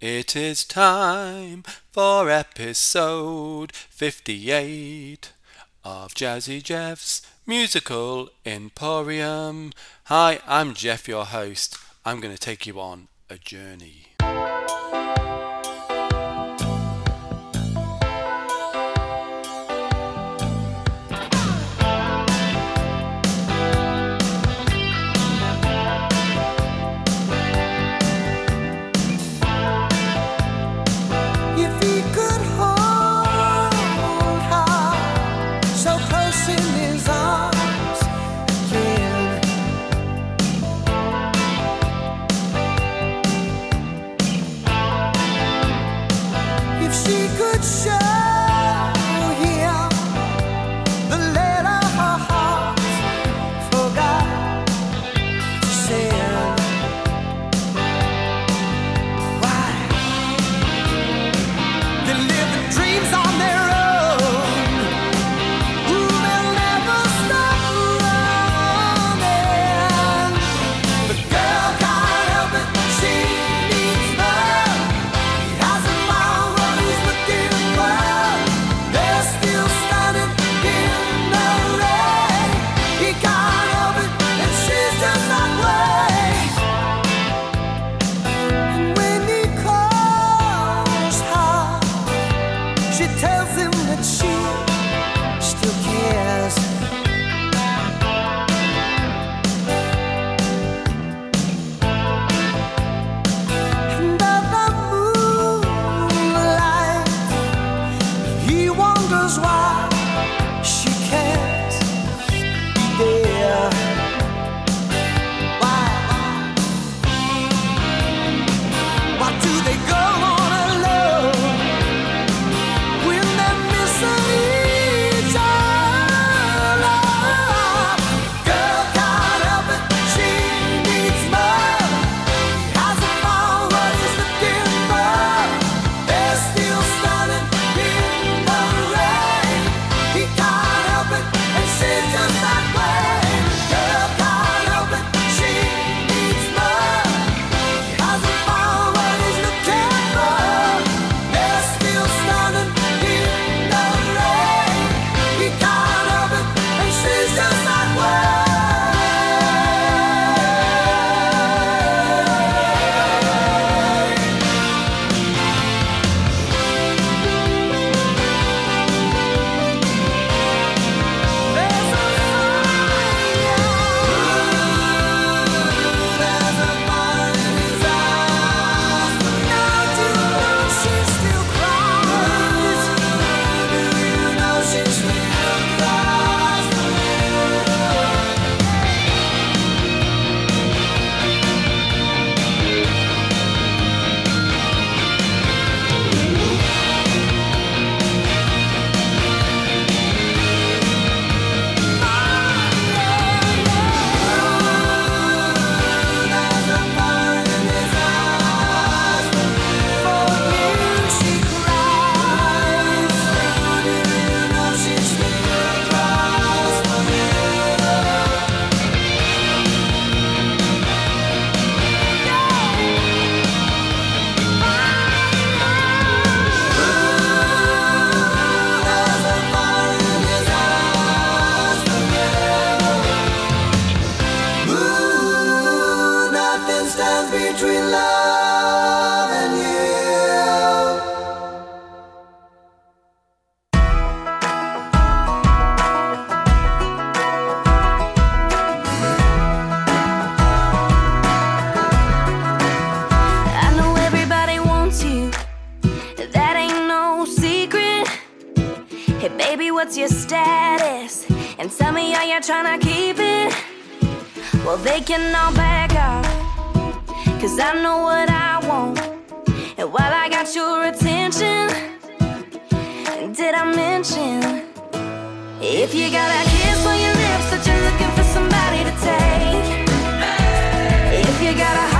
It is time for episode 58 of Jazzy Jeff's Musical Emporium. Hi, I'm Jeff, your host. I'm going to take you on a journey. here trying to keep it. Well, they can all back up Cause I know what I want. And while I got your attention, did I mention? If you got a kiss on your lips that you're looking for somebody to take, if you got a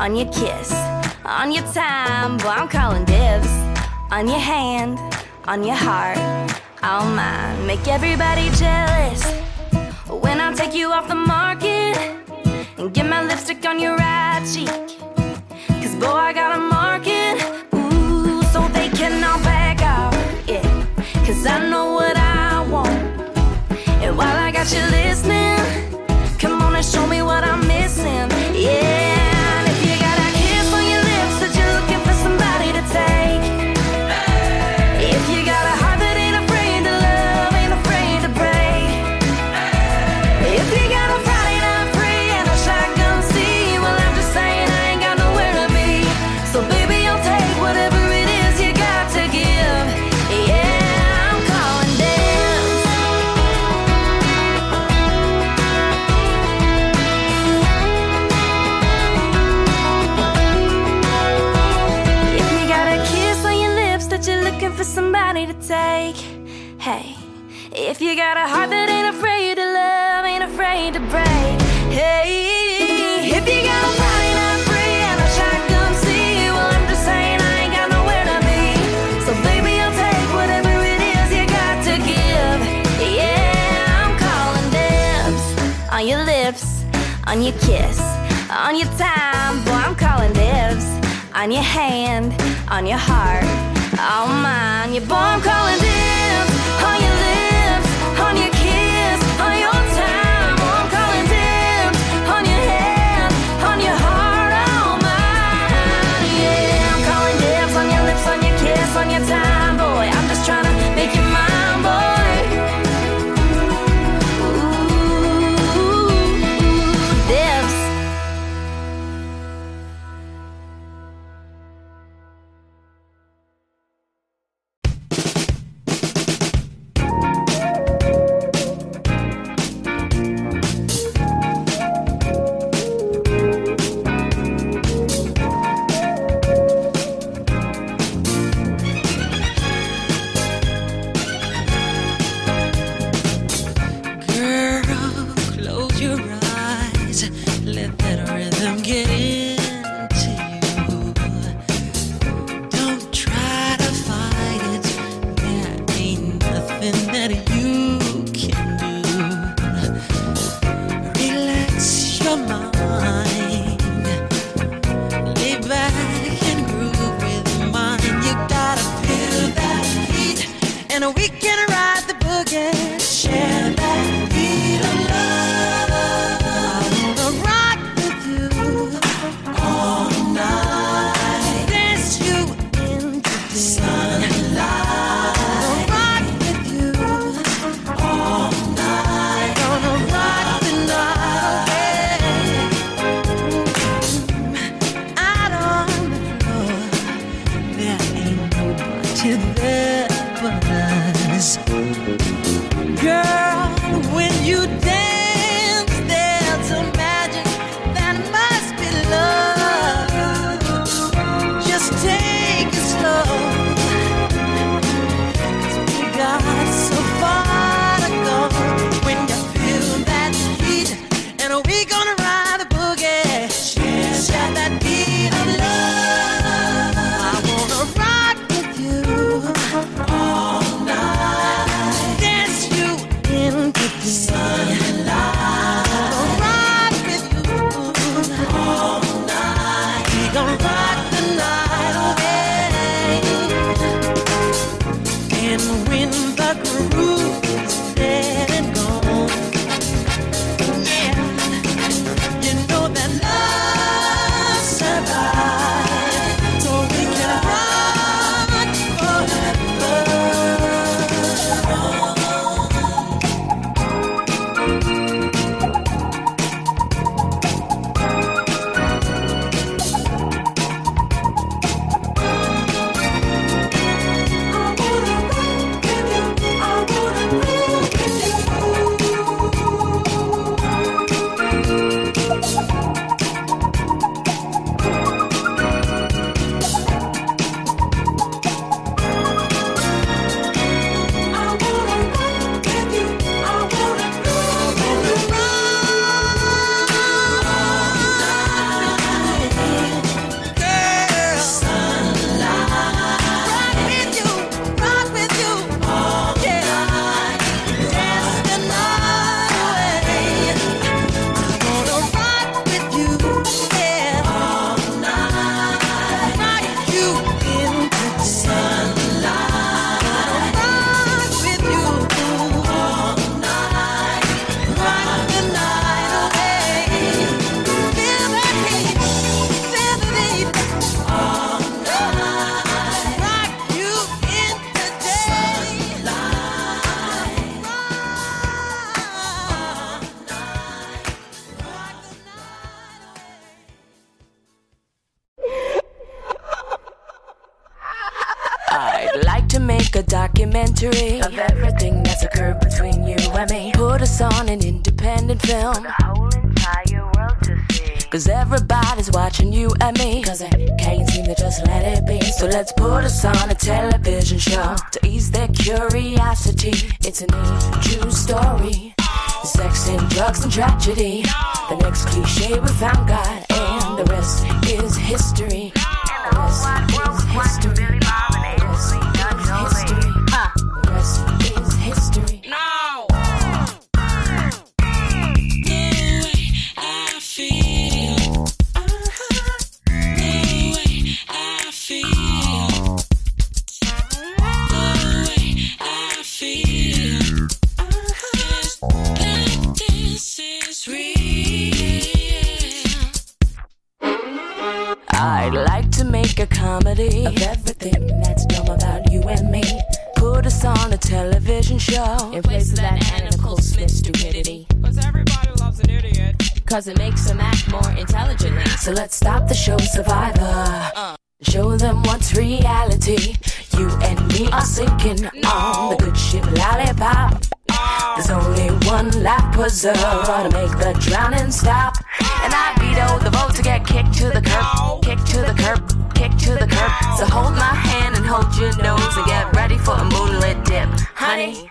on your kiss, on your time, boy, I'm calling dibs. On your hand, on your heart, all mine. Make everybody jealous when I take you off the market and get my lipstick on your right cheek. Cause boy, I got a market, ooh, so they can all back off, yeah. Cause I know what I want. And while I got you listening, you got a heart that ain't afraid to love, ain't afraid to break, hey. If you got a Friday night free and a shotgun seat, well, I'm just saying I ain't got nowhere to be. So, baby, I'll take whatever it is you got to give. Yeah, I'm calling dibs on your lips, on your kiss, on your time, boy, I'm calling dibs on your hand, on your heart, all mine. Your boy, I'm calling dibs and we can ride the boogie. Me. Cause they can't seem to just let it be. So let's put us on a television show to ease their curiosity. It's an age true story. Sex and drugs and tragedy. The next cliche we found God, and the rest is history. A of everything that's dumb about you and me. Put us on a television show in place of that Anna Nicole Smith stupidity. Cause everybody loves an idiot. Cause it makes them act more intelligently. So let's stop the show Survivor. Uh. Show them what's reality. You and me are sinking on the good ship lollipop. One life preserved to make the drowning stop. And I veto the vote to get kicked to the curb, kicked to the curb, kicked to the curb. So hold my hand and hold your nose and get ready for a moonlit dip, honey.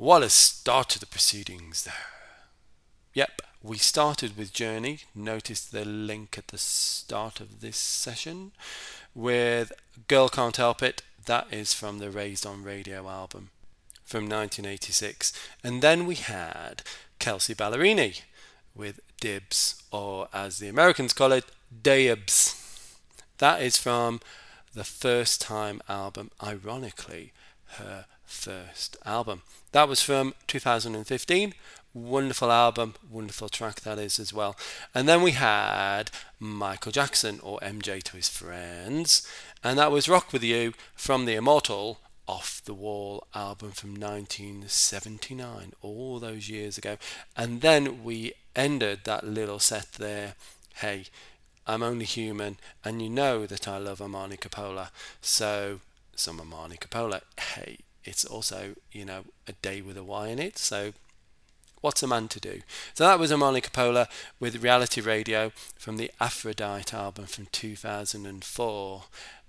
What a start to the proceedings there. Yep, we started with Journey. Notice the link at the start of this session with Girl Can't Help It. That is from the Raised on Radio album from 1986. And then we had Kelsea Ballerini with Dibs, or as the Americans call it, Dibs. That is from the first time album, ironically, her first album. That was from 2015. Wonderful album, wonderful track that is as well. And then we had Michael Jackson, or MJ to his friends, and that was Rock With You from the Immortal Off the Wall album from 1979, all those years ago. And then we ended that little set there. Hey, I'm only human, and you know that I love Armani Capola. So, some Armani Capola. Hey, it's also, you know, a day with a Y in it. So, what's a man to do? So, that was Armani Capola with Reality Radio from the Aphrodite album from 2004.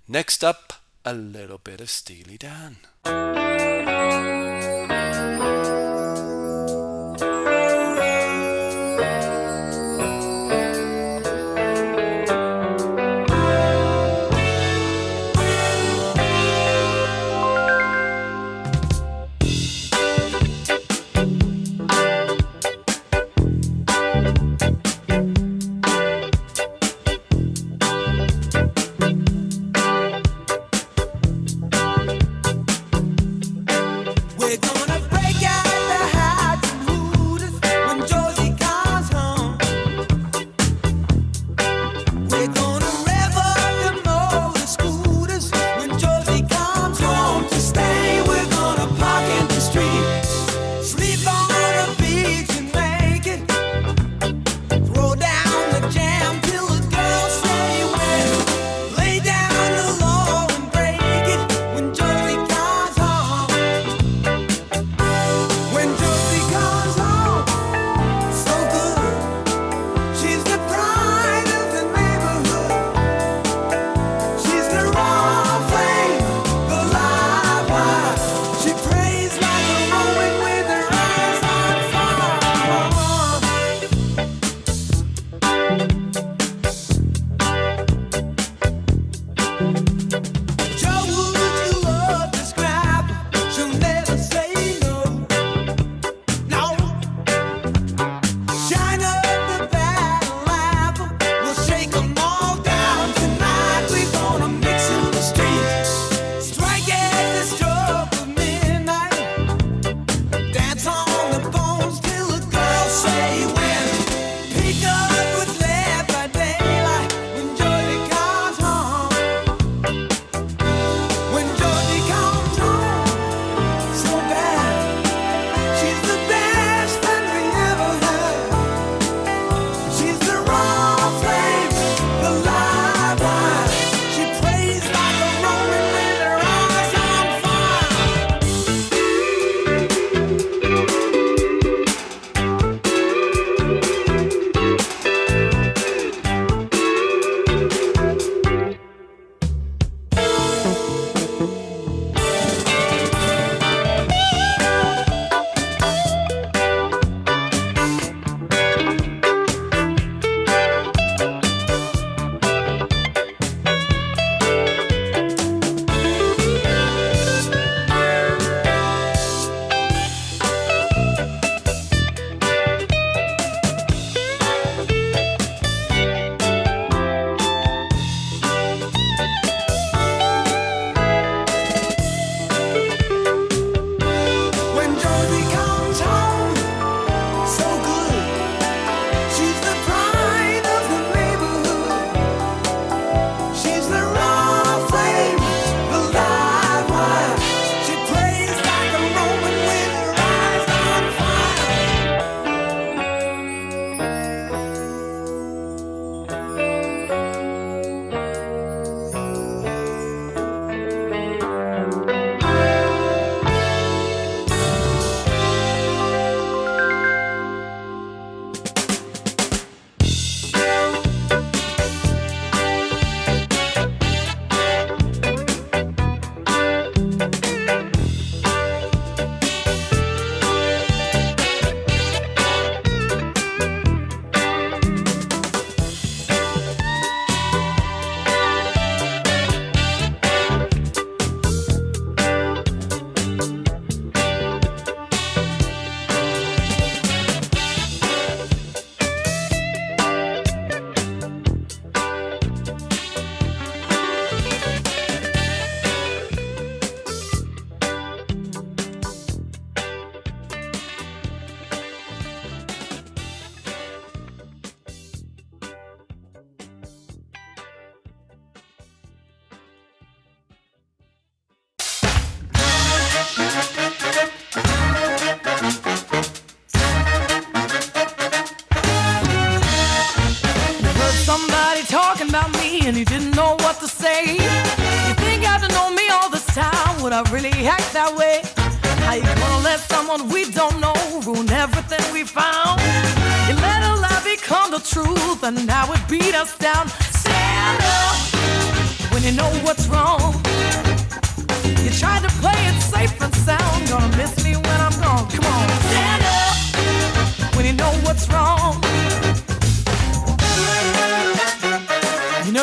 Next up, a little bit of Steely Dan.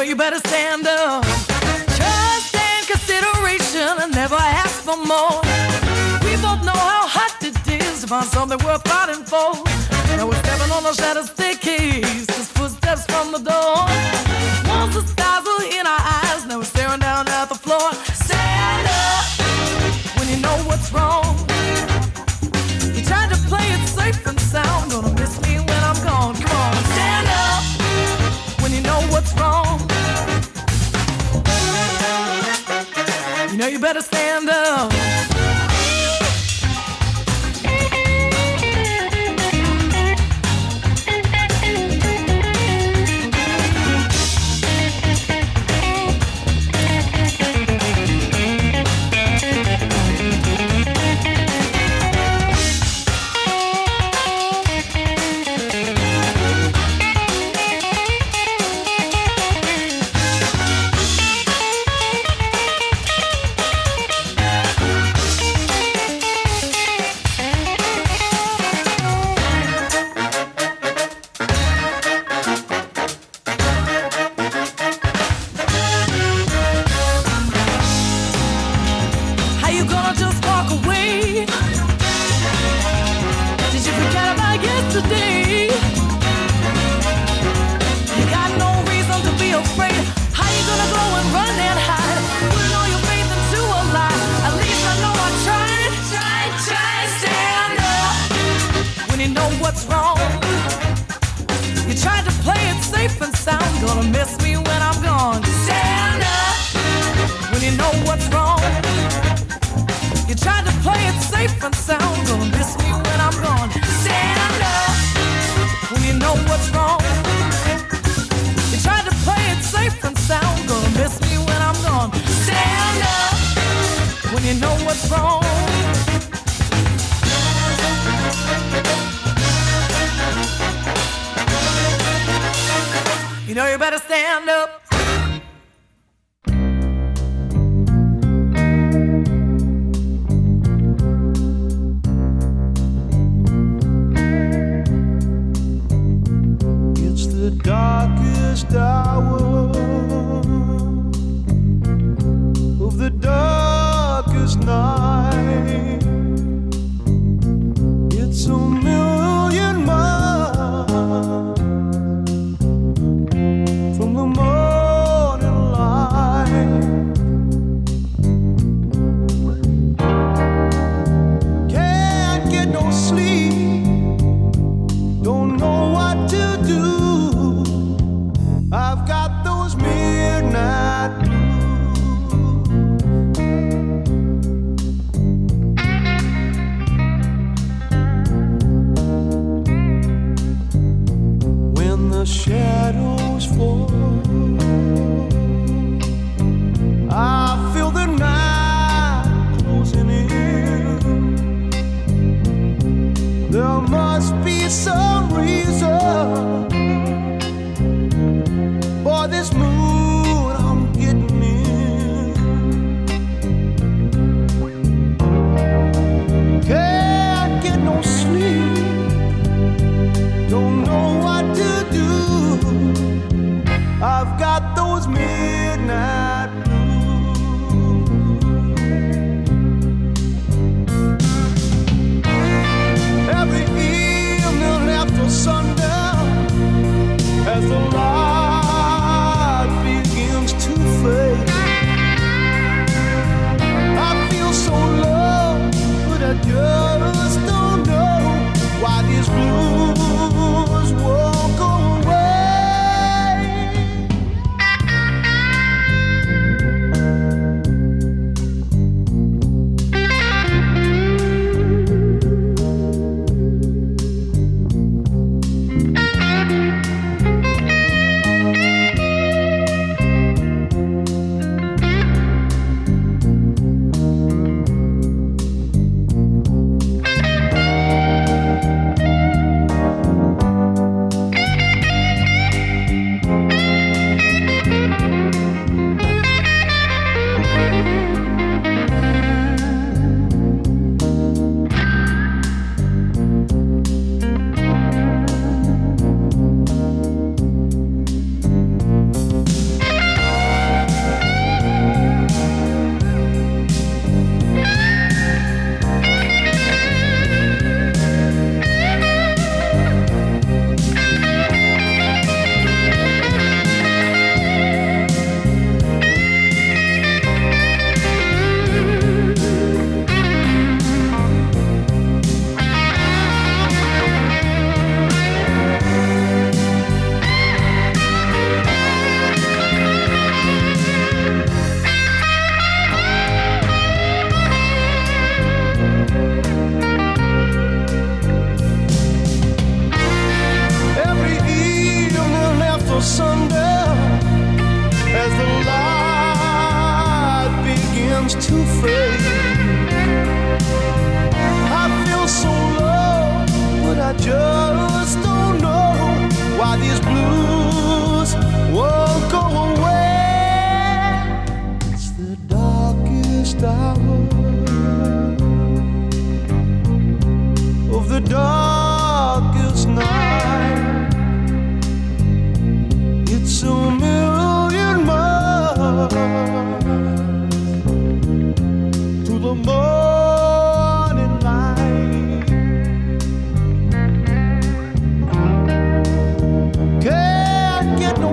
you better stand up. Trust and consideration, I never ask for more. We both know how hot it is to find something worth fighting for. Now we're stepping on the shattered staircase, just footsteps from the door. Once the stars were in our eyes, now we're staring down at the floor. Stand up when you know what's wrong. You tried to play it safe and sound, better stand up. wrong. It's a miracle.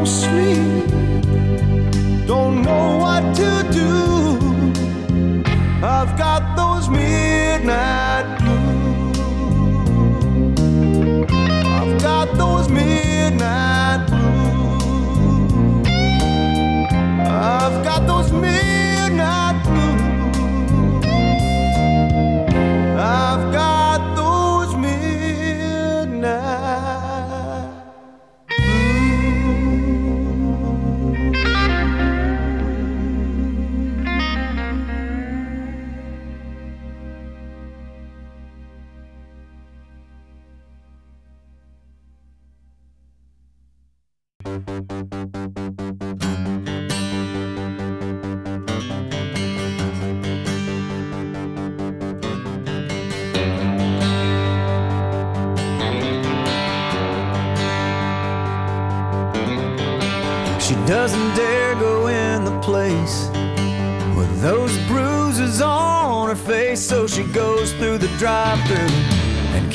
Sleep. Don't know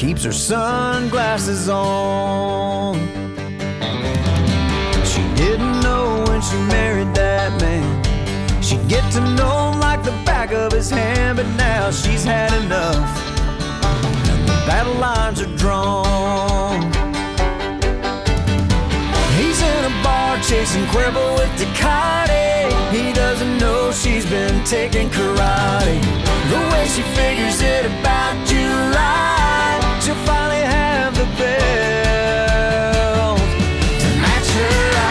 keeps her sunglasses on. She didn't know when she married that man. She'd get to know him like the back of his hand, but now she's had enough. And the battle lines are drawn. He's in a bar chasing Cuervo with Bacardi. He doesn't know she's been taking karate. The way she figures it about July, she'll finally have the belt to match her eye.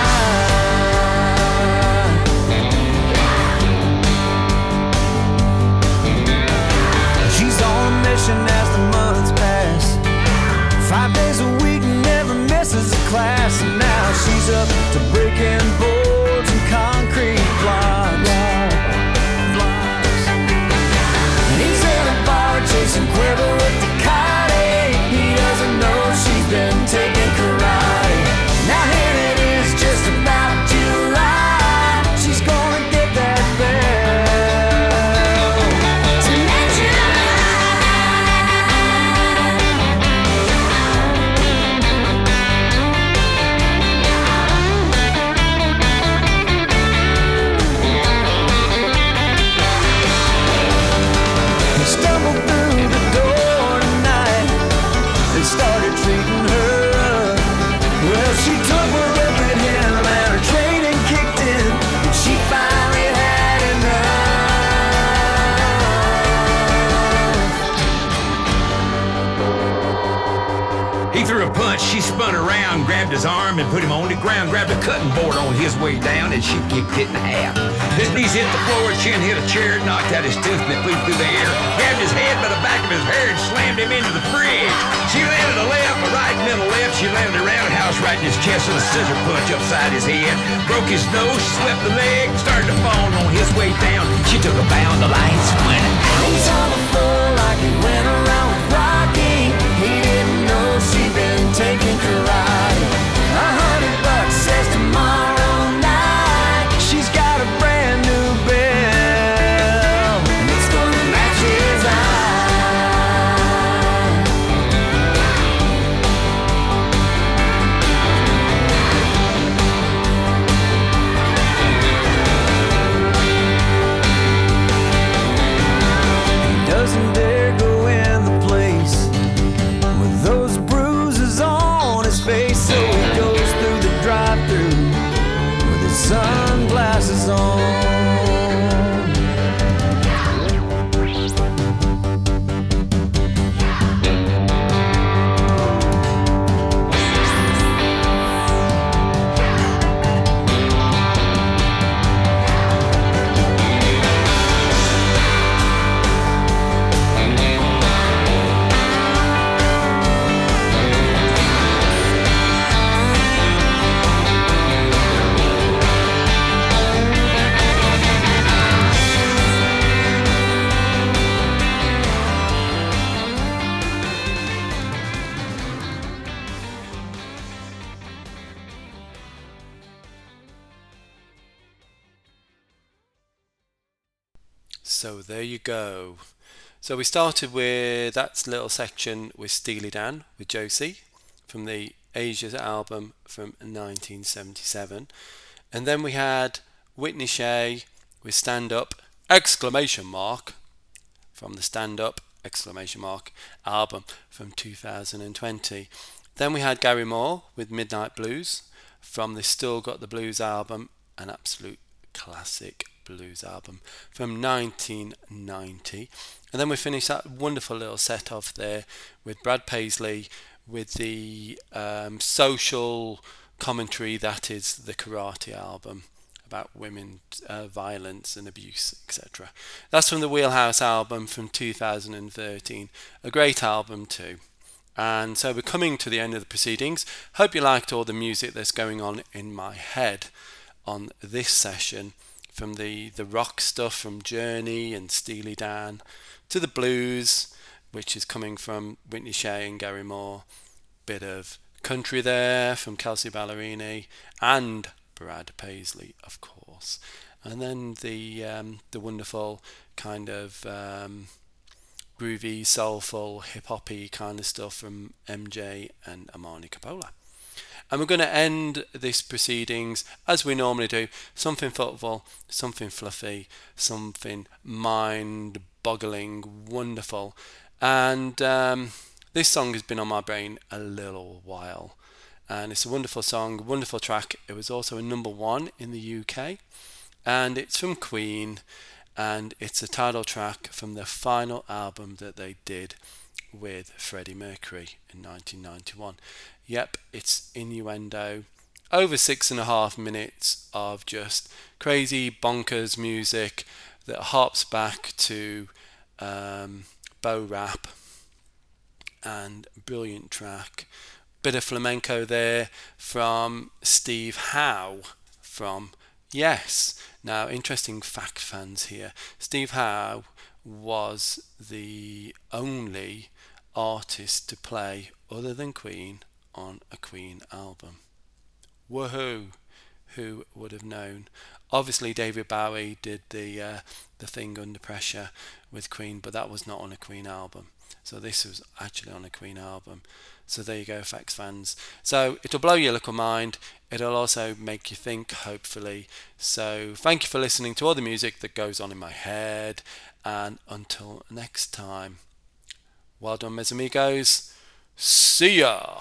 She's on a mission as the months pass. Five days a week, never misses a class, and now she's up to breaking his arm and put him on the ground, grabbed a cutting board on his way down, and she kicked it in half. His knees hit the floor, chin hit a chair, knocked out his tooth, and it flew through the air. Grabbed his head by the back of his hair and slammed him into the fridge. She landed a left, a right, a left. She landed a roundhouse right in his chest with a scissor punch upside his head. Broke his nose, swept the leg, started to fall on his way down. She took a bound, the lights went out. He's on the floor like he went around with Rocky. He didn't know she'd been taking karate. So we started with that little section with Steely Dan with Josie from the Aja album from 1977. And then we had Whitney Shay with Stand Up exclamation mark from the Stand Up exclamation mark album from 2020. Then we had Gary Moore with Midnight Blues from the Still Got the Blues album, an absolute classic blues album from 1990. And then we finished that wonderful little set off there with Brad Paisley with the um, social commentary that is the Karate album about women uh, violence and abuse etc that's from the wheelhouse album from 2013 a great album too. And so we're coming to the end of the proceedings. Hope you liked all the music that's going on in my head on this session from the the rock stuff from journey and steely dan to the blues which is coming from whitney shay and gary moore bit of country there from kelsea ballerini and Brad Paisley, of course, and then the um, the wonderful kind of um, groovy, soulful, hip hoppy kind of stuff from MJ and Amani Capola. And we're going to end this proceedings as we normally do. Something thoughtful, something fluffy, something mind-boggling, wonderful, and um, this song has been on my brain a little while and it's a wonderful song, wonderful track. It was also a number one in the UK, and it's from Queen, and it's a title track from the final album that they did with Freddie Mercury in 1991. Yep, it's innuendo. Over six and a half minutes of just crazy, bonkers music that harps back to um, Bo Rap and brilliant track bit of flamenco there from Steve Howe from Yes. Now, interesting fact, fans here. Steve Howe was the only artist to play, other than Queen, on a Queen album. Woohoo! Who would have known? Obviously, David Bowie did the uh, the thing under pressure with Queen, but that was not on a Queen album. So this was actually on a Queen album. So there you go, facts fans. So it'll blow your little mind. It'll also make you think, hopefully. So thank you for listening to all the music that goes on in my head. And until next time, well done, mes amigos. See ya.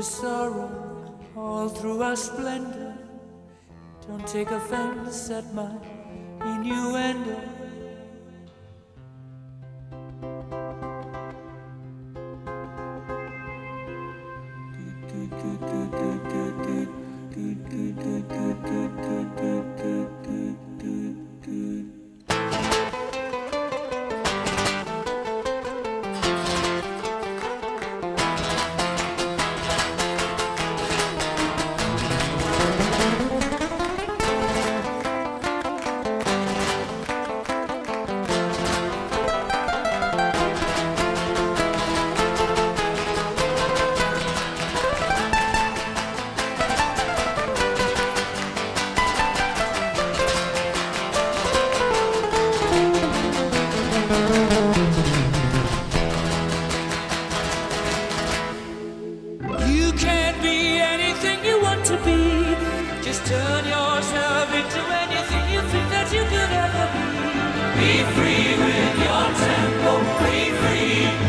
The sorrow, all through our splendor. Don't take offense at my innuendo. Just turn yourself into anything you think that you could ever be. Be free with your tempo. Be free.